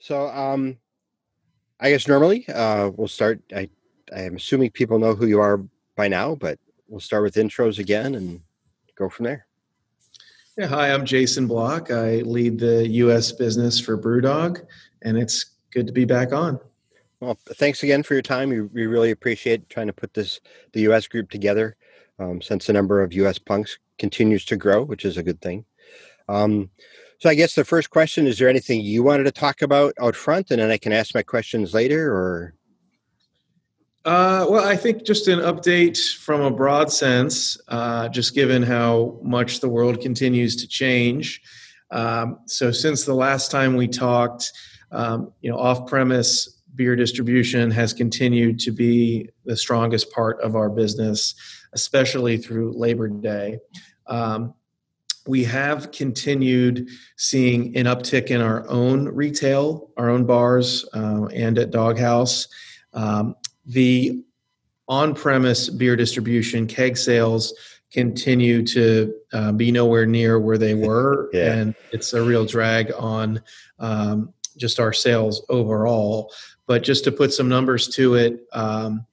So, um, I guess normally uh, we'll start. I I am assuming people know who you are by now, but we'll start with intros again and go from there. Yeah, hi, I'm Jason Block. I lead the U.S. business for BrewDog, and it's good to be back on. Well, thanks again for your time. We, we really appreciate trying to put this the U.S. group together. Um, since the number of U.S. punks continues to grow, which is a good thing. Um, so I guess the first question is: there anything you wanted to talk about out front, and then I can ask my questions later, or uh, well, I think just an update from a broad sense, uh, just given how much the world continues to change. Um, so, since the last time we talked, um, you know, off-premise beer distribution has continued to be the strongest part of our business, especially through Labor Day. Um, we have continued seeing an uptick in our own retail, our own bars, uh, and at Doghouse. Um, the on-premise beer distribution keg sales continue to uh, be nowhere near where they were yeah. and it's a real drag on um, just our sales overall but just to put some numbers to it um,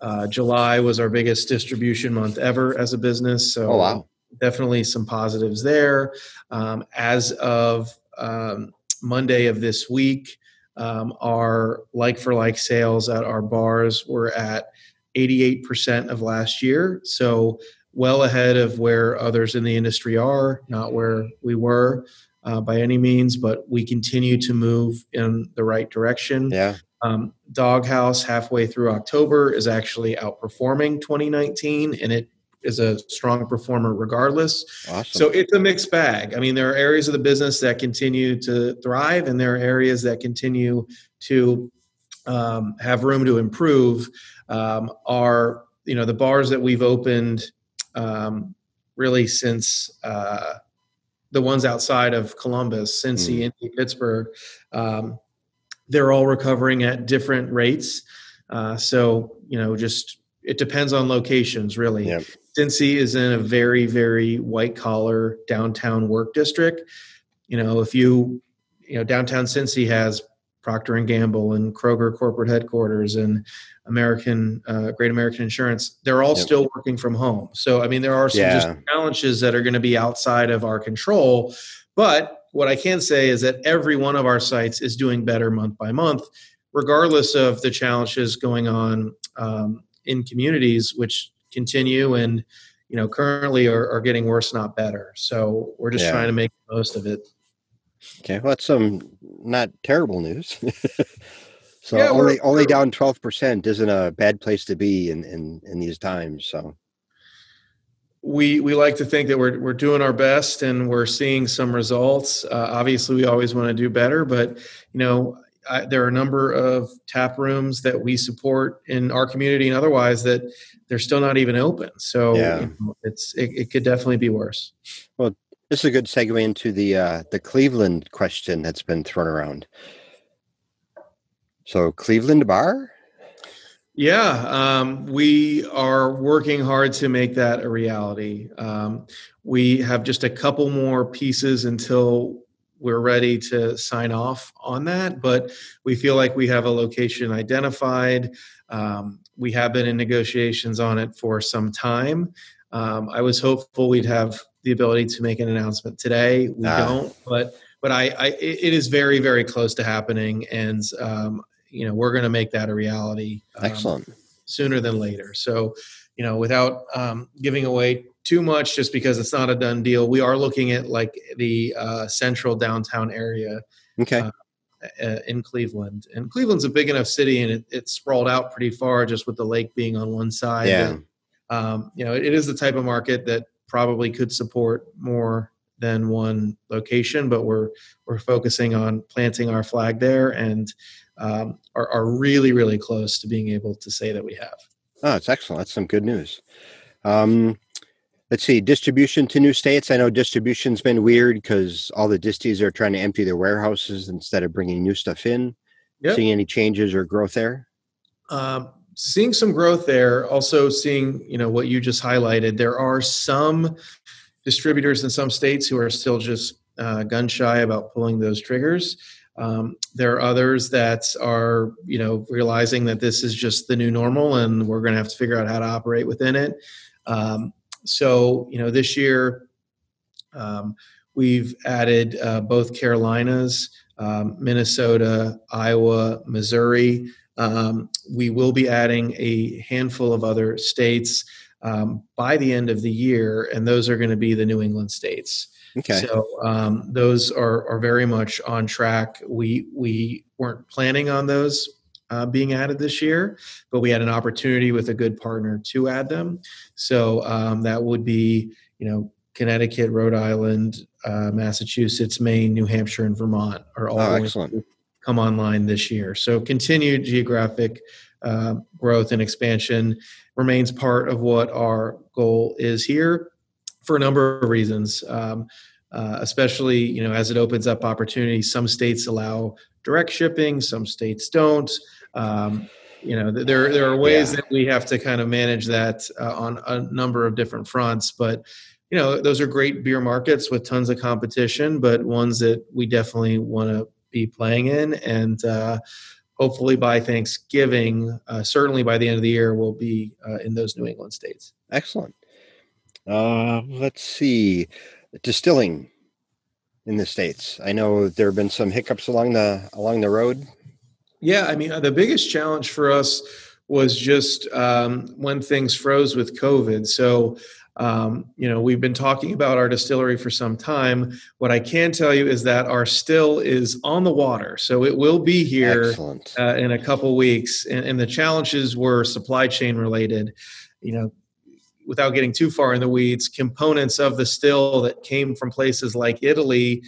uh, july was our biggest distribution month ever as a business so oh, wow. Definitely some positives there um, as of um, monday of this week um, our like for like sales at our bars were at 88% of last year. So, well ahead of where others in the industry are, not where we were uh, by any means, but we continue to move in the right direction. Yeah. Um, Doghouse halfway through October is actually outperforming 2019, and it is a strong performer regardless. Awesome. So it's a mixed bag. I mean, there are areas of the business that continue to thrive, and there are areas that continue to um, have room to improve. Um, are you know the bars that we've opened um, really since uh, the ones outside of Columbus, Cincy, mm. Indy, Pittsburgh. Um, they're all recovering at different rates. Uh, so you know, just it depends on locations, really. Yep. Cincy is in a very, very white collar downtown work district. You know, if you, you know, downtown Cincy has Procter and Gamble and Kroger corporate headquarters and American uh, Great American Insurance. They're all yep. still working from home. So I mean, there are some yeah. just challenges that are going to be outside of our control. But what I can say is that every one of our sites is doing better month by month, regardless of the challenges going on um, in communities, which continue and you know currently are, are getting worse not better so we're just yeah. trying to make the most of it okay well that's some not terrible news so yeah, only only down 12% isn't a bad place to be in in, in these times so we we like to think that we're we're doing our best and we're seeing some results. Uh, obviously, we always want to do better, but you know, I, there are a number of tap rooms that we support in our community and otherwise that they're still not even open. So yeah. you know, it's it, it, could definitely be worse. Well, this is a good segue into the uh, the Cleveland question that's been thrown around. So Cleveland bar. Yeah, um, we are working hard to make that a reality. Um, we have just a couple more pieces until we're ready to sign off on that, but we feel like we have a location identified. Um, we have been in negotiations on it for some time. Um, I was hopeful we'd have the ability to make an announcement today. We ah. don't, but but I, I, it is very very close to happening, and um, you know we're going to make that a reality. Um, Excellent. Sooner than later. So, you know, without um, giving away too much just because it's not a done deal. We are looking at like the uh, central downtown area. Okay. Uh, uh, in Cleveland, and Cleveland's a big enough city, and it, it's sprawled out pretty far, just with the lake being on one side. Yeah. And, um, you know, it, it is the type of market that probably could support more than one location, but we're we're focusing on planting our flag there, and um, are, are really really close to being able to say that we have. Oh, that's excellent. That's some good news. Um, let's see distribution to new states i know distribution's been weird because all the disties are trying to empty their warehouses instead of bringing new stuff in yep. seeing any changes or growth there um, seeing some growth there also seeing you know what you just highlighted there are some distributors in some states who are still just uh, gun shy about pulling those triggers. Um, there are others that are, you know, realizing that this is just the new normal and we're going to have to figure out how to operate within it. Um, so, you know, this year um, we've added uh, both Carolinas, um, Minnesota, Iowa, Missouri. Um, we will be adding a handful of other states um, by the end of the year, and those are going to be the New England states. Okay. So um, those are, are very much on track. We we weren't planning on those uh, being added this year, but we had an opportunity with a good partner to add them. So um, that would be you know Connecticut, Rhode Island, uh, Massachusetts, Maine, New Hampshire, and Vermont are all oh, excellent. come online this year. So continued geographic uh, growth and expansion remains part of what our goal is here for a number of reasons. Um, uh, especially, you know, as it opens up opportunities, some states allow direct shipping, some states don't. Um, you know, there there are ways yeah. that we have to kind of manage that uh, on a number of different fronts, but you know, those are great beer markets with tons of competition, but ones that we definitely want to be playing in. And uh, hopefully by Thanksgiving, uh, certainly by the end of the year, we'll be uh, in those New England states. Excellent. Uh, let's see, distilling in the states. I know there have been some hiccups along the along the road. Yeah, I mean the biggest challenge for us was just um, when things froze with COVID. So um, you know, we've been talking about our distillery for some time. What I can tell you is that our still is on the water, so it will be here uh, in a couple weeks. And, and the challenges were supply chain related. You know, without getting too far in the weeds, components of the still that came from places like Italy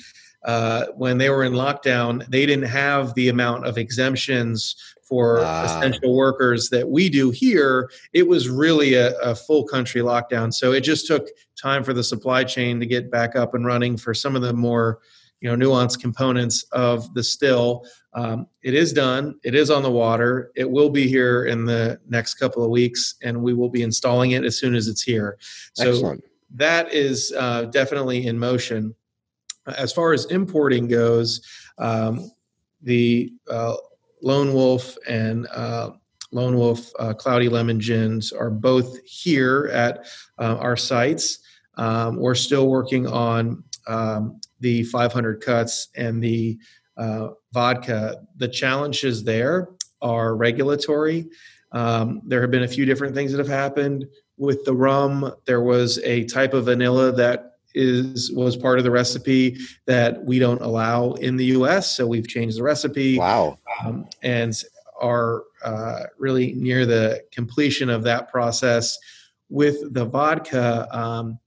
uh, when they were in lockdown, they didn't have the amount of exemptions for uh, essential workers that we do here, it was really a, a, full country lockdown. So it just took time for the supply chain to get back up and running for some of the more you know nuanced components of the still. Um, it is done. It is on the water. It will be here in the next couple of weeks, and we will be installing it as soon as it's here. So Excellent. that is uh, definitely in motion. As far as importing goes, um, the uh, Lone Wolf and uh, Lone Wolf uh, Cloudy Lemon Gins are both here at uh, our sites. Um, we're still working on um, the 500 cuts and the uh, vodka. The challenges there are regulatory. Um, there have been a few different things that have happened with the rum. There was a type of vanilla that is was part of the recipe that we don't allow in the U.S. So we've changed the recipe. Wow! Um, and are uh, really near the completion of that process. With the vodka, um,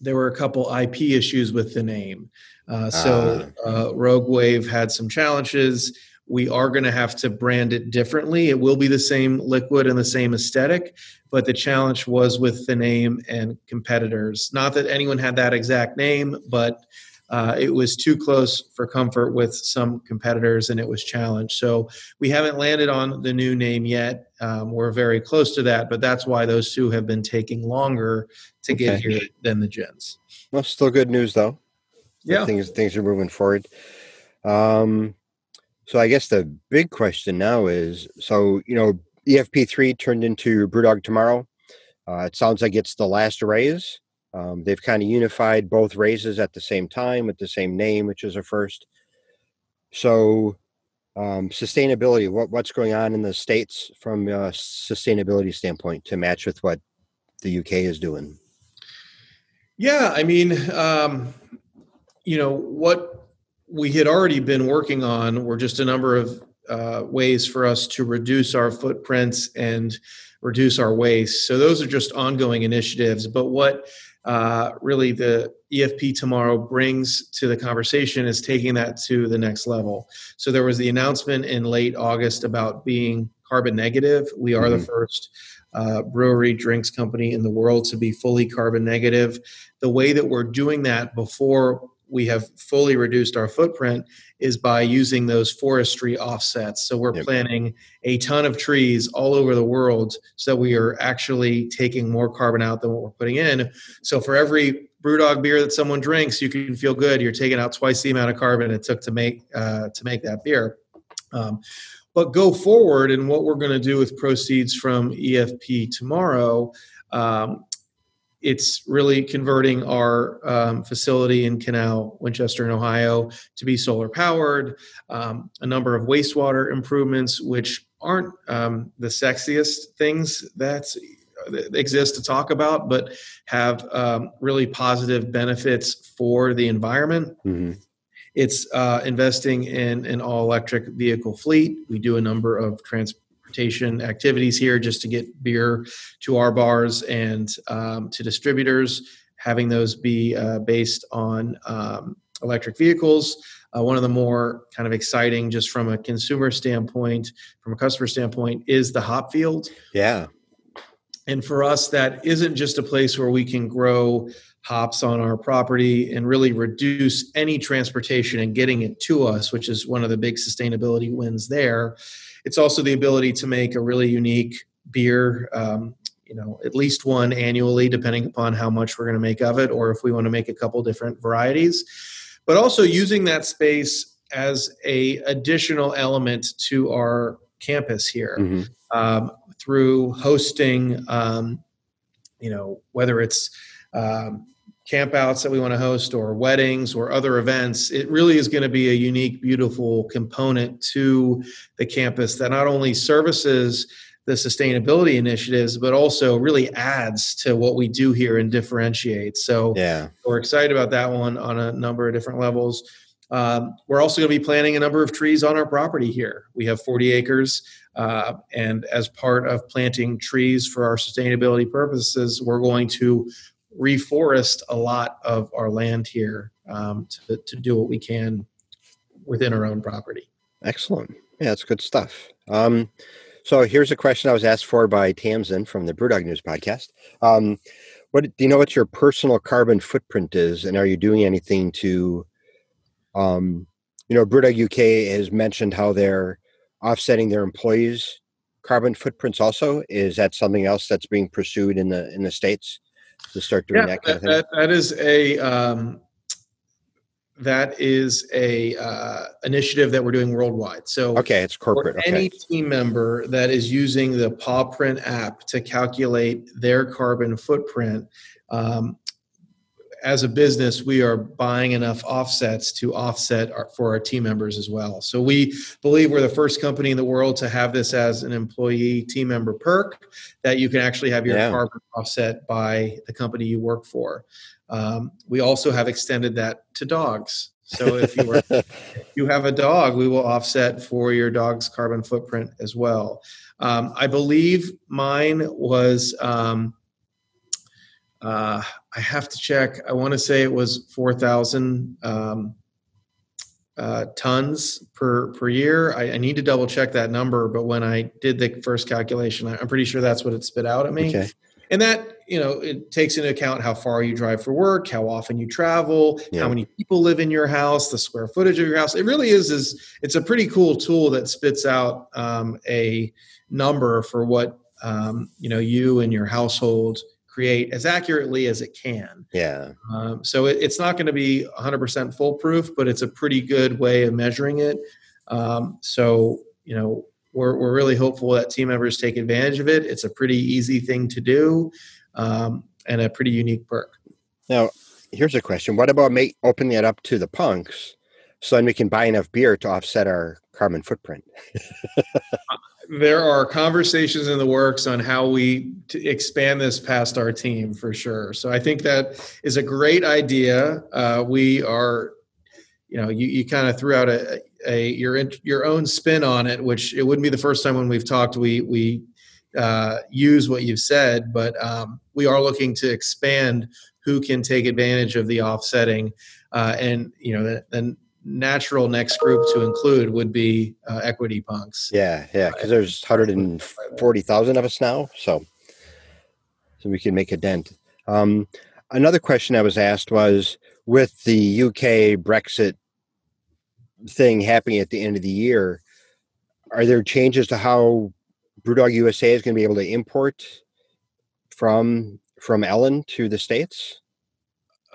there were a couple IP issues with the name. Uh, so ah. uh, Rogue Wave had some challenges we are going to have to brand it differently. It will be the same liquid and the same aesthetic, but the challenge was with the name and competitors. Not that anyone had that exact name, but uh, it was too close for comfort with some competitors and it was challenged. So we haven't landed on the new name yet. Um, we're very close to that, but that's why those two have been taking longer to okay. get here than the gins. Well, still good news though. Yeah, things things are moving forward. Um, so I guess the big question now is so, you know, EFP3 turned into Brewdog tomorrow. Uh, it sounds like it's the last raise. Um, they've kind of unified both raises at the same time with the same name, which is a first. So, um, sustainability, what, what's going on in the States from a sustainability standpoint to match with what the UK is doing? Yeah, I mean, um, you know, what we had already been working on were just a number of uh, ways for us to reduce our footprints and reduce our waste. So those are just ongoing initiatives. But what uh, really the EFP tomorrow brings to the conversation is taking that to the next level. So there was the announcement in late August about being carbon negative. We are mm-hmm. the first uh, brewery drinks company in the world to be fully carbon negative. The way that we're doing that before we have fully reduced our footprint is by using those forestry offsets. So we're yep. planting a ton of trees all over the world so we are actually taking more carbon out than what we're putting in. So for every BrewDog beer that someone drinks, you can feel good. You're taking out twice the amount of carbon it took to make uh, to make that beer. Um, but go forward, and what we're going to do with proceeds from EFP tomorrow, um, it's really converting our um, facility in Canal, Winchester, in Ohio, to be solar powered. Um, a number of wastewater improvements, which aren't um, the sexiest things that exist to talk about, but have um, really positive benefits for the environment. Mm-hmm. It's uh, investing in an all electric vehicle fleet. We do a number of transportation activities here just to get beer to our bars and um, to distributors, having those be uh, based on um, electric vehicles. Uh, one of the more kind of exciting, just from a consumer standpoint, from a customer standpoint, is the hop field. Yeah. And for us, that isn't just a place where we can grow hops on our property and really reduce any transportation and getting it to us, which is one of the big sustainability wins there. It's also the ability to make a really unique beer, um, you know, at least one annually, depending upon how much we're going to make of it, or if we want to make a couple different varieties. But also using that space as a additional element to our campus here. Mm-hmm. Um, through hosting, um, you know, whether it's um, campouts that we want to host or weddings or other events, it really is going to be a unique, beautiful component to the campus that not only services the sustainability initiatives, but also really adds to what we do here and differentiates. So yeah, we're excited about that one on a number of different levels. Um, we're also going to be planting a number of trees on our property here. We have 40 acres, uh, and as part of planting trees for our sustainability purposes, we're going to reforest a lot of our land here um, to, to do what we can within our own property. Excellent. Yeah, that's good stuff. Um, so here's a question I was asked for by Tamsin from the Brewdog News podcast. Um, what do you know what your personal carbon footprint is, and are you doing anything to um, you know, Brewdog UK has mentioned how they're offsetting their employees' carbon footprints. Also, is that something else that's being pursued in the in the states to start doing yeah, that kind that, of thing? That, that is a um, that is a uh, initiative that we're doing worldwide. So okay, it's corporate. Okay. Any team member that is using the PawPrint app to calculate their carbon footprint, um, as a business, we are buying enough offsets to offset our, for our team members as well. So we believe we're the first company in the world to have this as an employee team member perk that you can actually have your yeah. carbon offset by the company you work for. Um, we also have extended that to dogs. So if you, if you have a dog, we will offset for your dog's carbon footprint as well. Um, I believe mine was. Um, uh, I have to check. I want to say it was four thousand um, uh, tons per per year. I, I, need to double check that number, but when I did the first calculation, I, am pretty sure that's what it spit out at me. Okay. And that you know it takes into account how far you drive for work, how often you travel, yeah. how many people live in your house, the square footage of your house. It really is is it's a pretty cool tool that spits out um, a number for what um, you know you and your household create as accurately as it can. Yeah. Um, so it, it's not going to be 100% foolproof, but it's a pretty good way of measuring it. Um, so, you know, we're, we're really hopeful that team members take advantage of it. It's a pretty easy thing to do um, and a pretty unique perk. Now, here's a question What about make, opening it up to the punks so then we can buy enough beer to offset our carbon footprint? there are conversations in the works on how we expand this past our team for sure. So I think that is a great idea. Uh, we are, you know, you, you kind of threw out a, a your your own spin on it, which it wouldn't be the first time when we've talked. We we uh, use what you've said, but um, we are looking to expand who can take advantage of the offsetting, uh, and you know, then natural next group to include would be uh, equity punks. Yeah, yeah, because there's 140,000 of us now, so so we can make a dent. Um, another question I was asked was with the UK Brexit thing happening at the end of the year, are there changes to how Brewdog USA is going to be able to import from from Ellon to the states?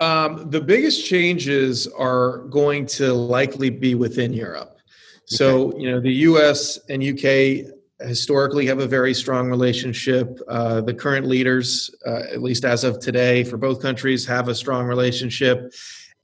Um, the biggest changes are going to likely be within Europe. So, okay. you know, the US and UK historically have a very strong relationship. Uh, the current leaders, uh, at least as of today, for both countries, have a strong relationship.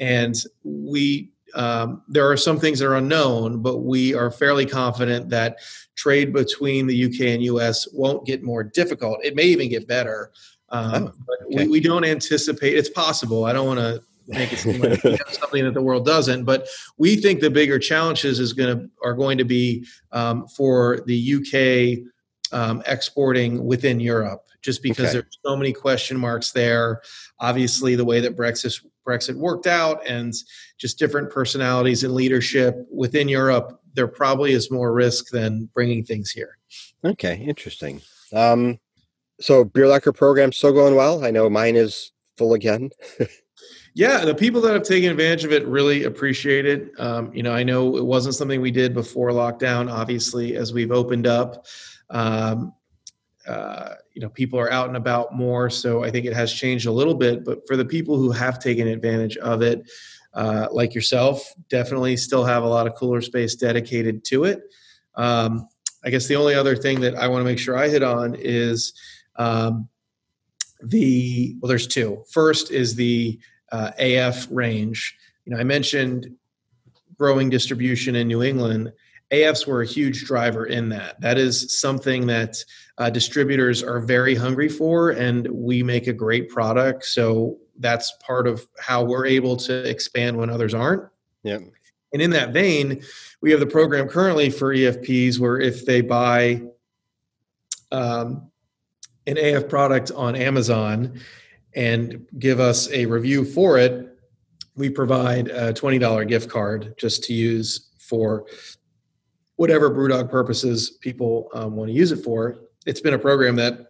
And we, um, there are some things that are unknown, but we are fairly confident that trade between the UK and US won't get more difficult. It may even get better. Um, oh, but okay. we, we don't anticipate it's possible. I don't want to make it seem like something that the world doesn't. But we think the bigger challenges is going to are going to be um, for the UK um, exporting within Europe, just because okay. there's so many question marks there. Obviously, the way that Brexit Brexit worked out, and just different personalities and leadership within Europe, there probably is more risk than bringing things here. Okay, interesting. Um, so beer locker program still going well. I know mine is full again. Yeah, the people that have taken advantage of it really appreciate it. Um, you know, I know it wasn't something we did before lockdown. Obviously, as we've opened up, um, uh, you know, people are out and about more, so I think it has changed a little bit. But for the people who have taken advantage of it, uh, like yourself, definitely still have a lot of cooler space dedicated to it. Um, I guess the only other thing that I want to make sure I hit on is um, the well, there's two. First is the uh, AF range. You know, I mentioned growing distribution in New England. AFs were a huge driver in that. That is something that uh, distributors are very hungry for, and we make a great product. So that's part of how we're able to expand when others aren't. Yeah. And in that vein, we have the program currently for EFPs where if they buy um, an AF product on Amazon and give us a review for it, we provide a $20 gift card just to use for whatever Brewdog purposes people um, want to use it for. It's been a program that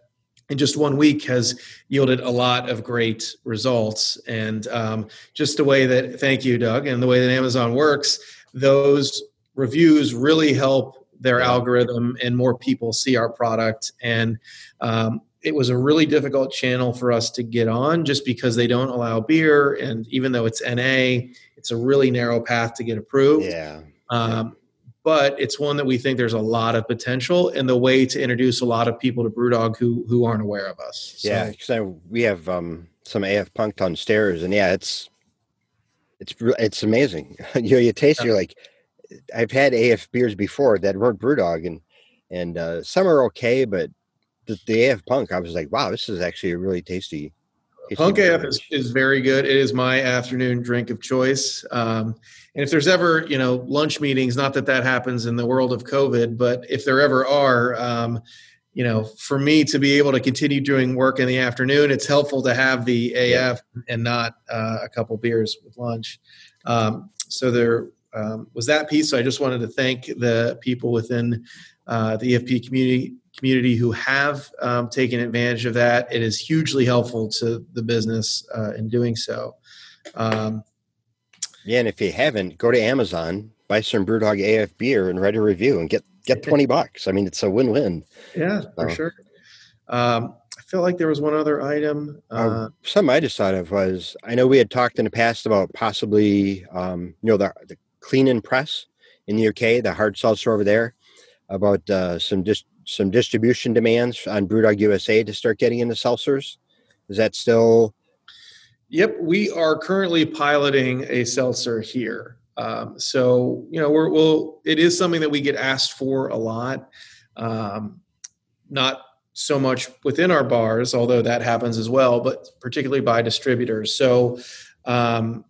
in just one week has yielded a lot of great results. And um, just the way that, thank you, Doug, and the way that Amazon works, those reviews really help their algorithm and more people see our product. And um, it was a really difficult channel for us to get on just because they don't allow beer and even though it's na it's a really narrow path to get approved yeah um, but it's one that we think there's a lot of potential and the way to introduce a lot of people to brewdog who who aren't aware of us so. yeah because we have um, some af punked on stairs and yeah it's it's it's amazing you know you taste yeah. you're like i've had af beers before that weren't brewdog and and uh, some are okay but the, the AF Punk, I was like, wow, this is actually a really tasty. tasty Punk AF is, is very good. It is my afternoon drink of choice. Um, and if there's ever, you know, lunch meetings, not that that happens in the world of COVID, but if there ever are, um, you know, for me to be able to continue doing work in the afternoon, it's helpful to have the AF and not uh, a couple beers with lunch. Um, so there um, was that piece. So I just wanted to thank the people within uh, the EFP community community who have um, taken advantage of that. It is hugely helpful to the business uh, in doing so. Um, yeah, and if you haven't, go to Amazon, buy some BrewDog AF beer, and write a review, and get get twenty bucks. I mean, it's a win win. Yeah, so. for sure. Um, I feel like there was one other item. Uh, uh, something I just thought of was I know we had talked in the past about possibly, um, you know, the, the clean and press in the UK, the hard seltzer over there, about uh, some just some distribution demands on Brewdog USA to start getting into seltzers. Is that still? Yep, we are currently piloting a seltzer here. Um, so you know, we're we'll it is something that we get asked for a lot. Um, not so much within our bars, although that happens as well, but particularly by distributors. So um,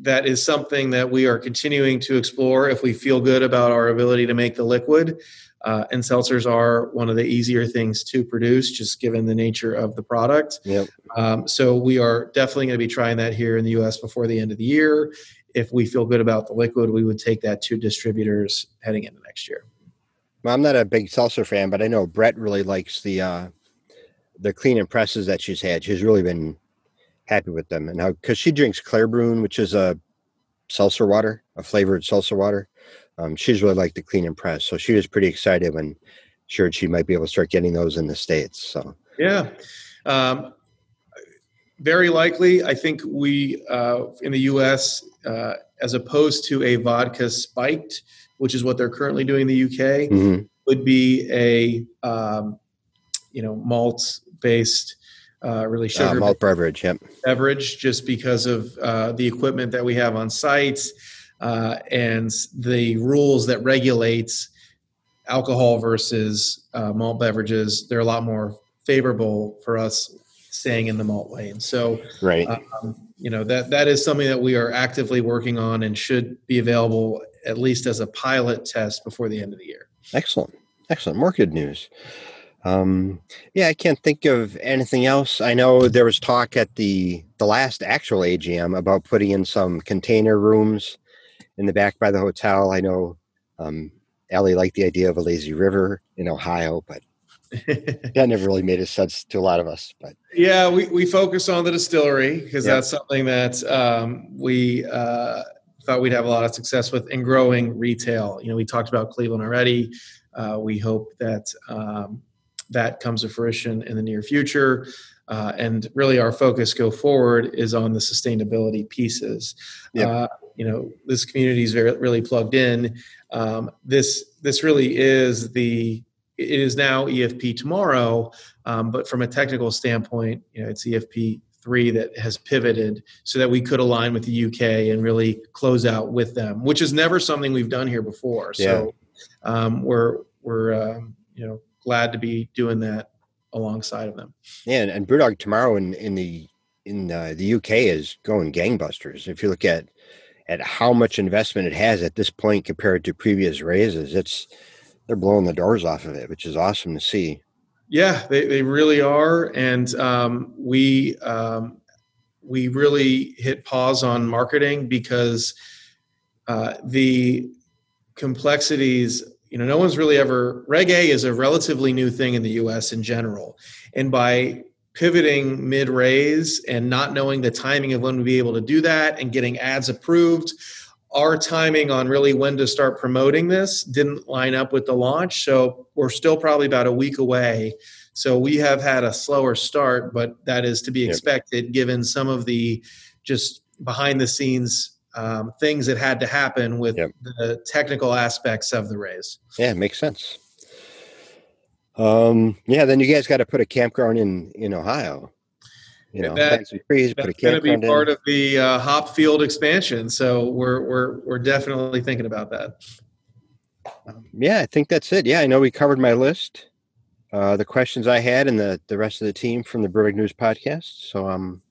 that is something that we are continuing to explore if we feel good about our ability to make the liquid. Uh, and seltzers are one of the easier things to produce, just given the nature of the product. Yep. Um, so we are definitely going to be trying that here in the U.S. before the end of the year. If we feel good about the liquid, we would take that to distributors heading into next year. Well, I'm not a big seltzer fan, but I know Brett really likes the uh, the clean and presses that she's had. She's really been happy with them, and how because she drinks Klarbrunn, which is a seltzer water, a flavored seltzer water um, she's really like the clean and press. So she was pretty excited when sure she might be able to start getting those in the States. So, yeah. Um, very likely. I think we uh, in the U.S. Uh, as opposed to a vodka spiked, which is what they're currently doing in the UK, mm-hmm. would be a um, you know malt based. Uh, really uh, sugar malt beverage, yep. beverage, just because of uh, the equipment that we have on site uh, and the rules that regulates alcohol versus uh, malt beverages. They're a lot more favorable for us staying in the malt lane. So, right, um, you know that that is something that we are actively working on and should be available at least as a pilot test before the end of the year. Excellent, excellent. More good news. Um, yeah, I can't think of anything else. I know there was talk at the the last actual AGM about putting in some container rooms in the back by the hotel. I know um, Ellie liked the idea of a lazy river in Ohio, but that never really made a sense to a lot of us. But yeah, we, we focus on the distillery because yep. that's something that um, we uh, thought we'd have a lot of success with in growing retail. You know, we talked about Cleveland already. Uh, we hope that um, that comes to fruition in the near future. Uh, and really, our focus go forward is on the sustainability pieces. Yep. Uh, you know, this community is very really plugged in. Um, this this really is the it is now EFP tomorrow, um, but from a technical standpoint, you know, it's EFP three that has pivoted so that we could align with the UK and really close out with them, which is never something we've done here before. Yeah. So um, we're we're um, you know glad to be doing that alongside of them. Yeah, and, and Brewdog tomorrow in in the in uh, the UK is going gangbusters. If you look at at how much investment it has at this point compared to previous raises, it's they're blowing the doors off of it, which is awesome to see. Yeah, they, they really are, and um, we um, we really hit pause on marketing because uh, the complexities. You know, no one's really ever. Reg A is a relatively new thing in the U.S. in general, and by pivoting mid raise and not knowing the timing of when we'd be able to do that and getting ads approved our timing on really when to start promoting this didn't line up with the launch so we're still probably about a week away so we have had a slower start but that is to be expected given some of the just behind the scenes um, things that had to happen with yep. the technical aspects of the raise yeah makes sense um, yeah, then you guys got to put a campground in in Ohio. You know, that, trees, that's going to be part in. of the uh, hop field expansion. So we're we're we're definitely thinking about that. Um, yeah, I think that's it. Yeah, I know we covered my list, uh, the questions I had, and the the rest of the team from the Brewdog News podcast. So um,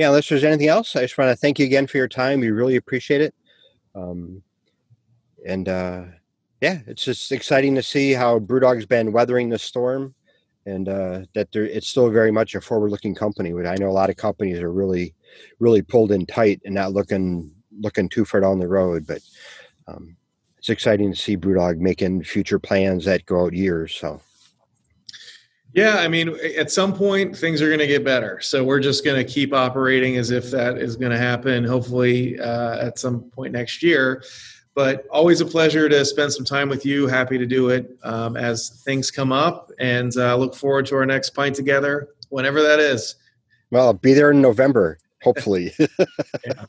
yeah, unless there's anything else, I just want to thank you again for your time. We really appreciate it. Um, and uh, yeah, it's just exciting to see how Brewdog's been weathering the storm, and uh, that it's still very much a forward-looking company. I know a lot of companies are really, really pulled in tight and not looking looking too far down the road. But um, it's exciting to see Brewdog making future plans that go out years. So. Yeah, I mean, at some point things are going to get better. So we're just going to keep operating as if that is going to happen. Hopefully, uh, at some point next year. But always a pleasure to spend some time with you. Happy to do it um, as things come up, and uh, look forward to our next pint together, whenever that is. Well, I'll be there in November, hopefully. yeah.